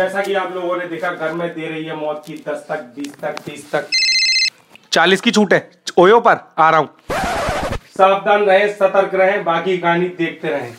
जैसा कि आप लोगों ने देखा घर में दे रही है मौत की दस तक बीस तक तीस तक। चालीस की छूट है। ओयो पर आ रहा हूँ। सावधान रहे सतर्क रहे बाकी कहानी देखते रहे।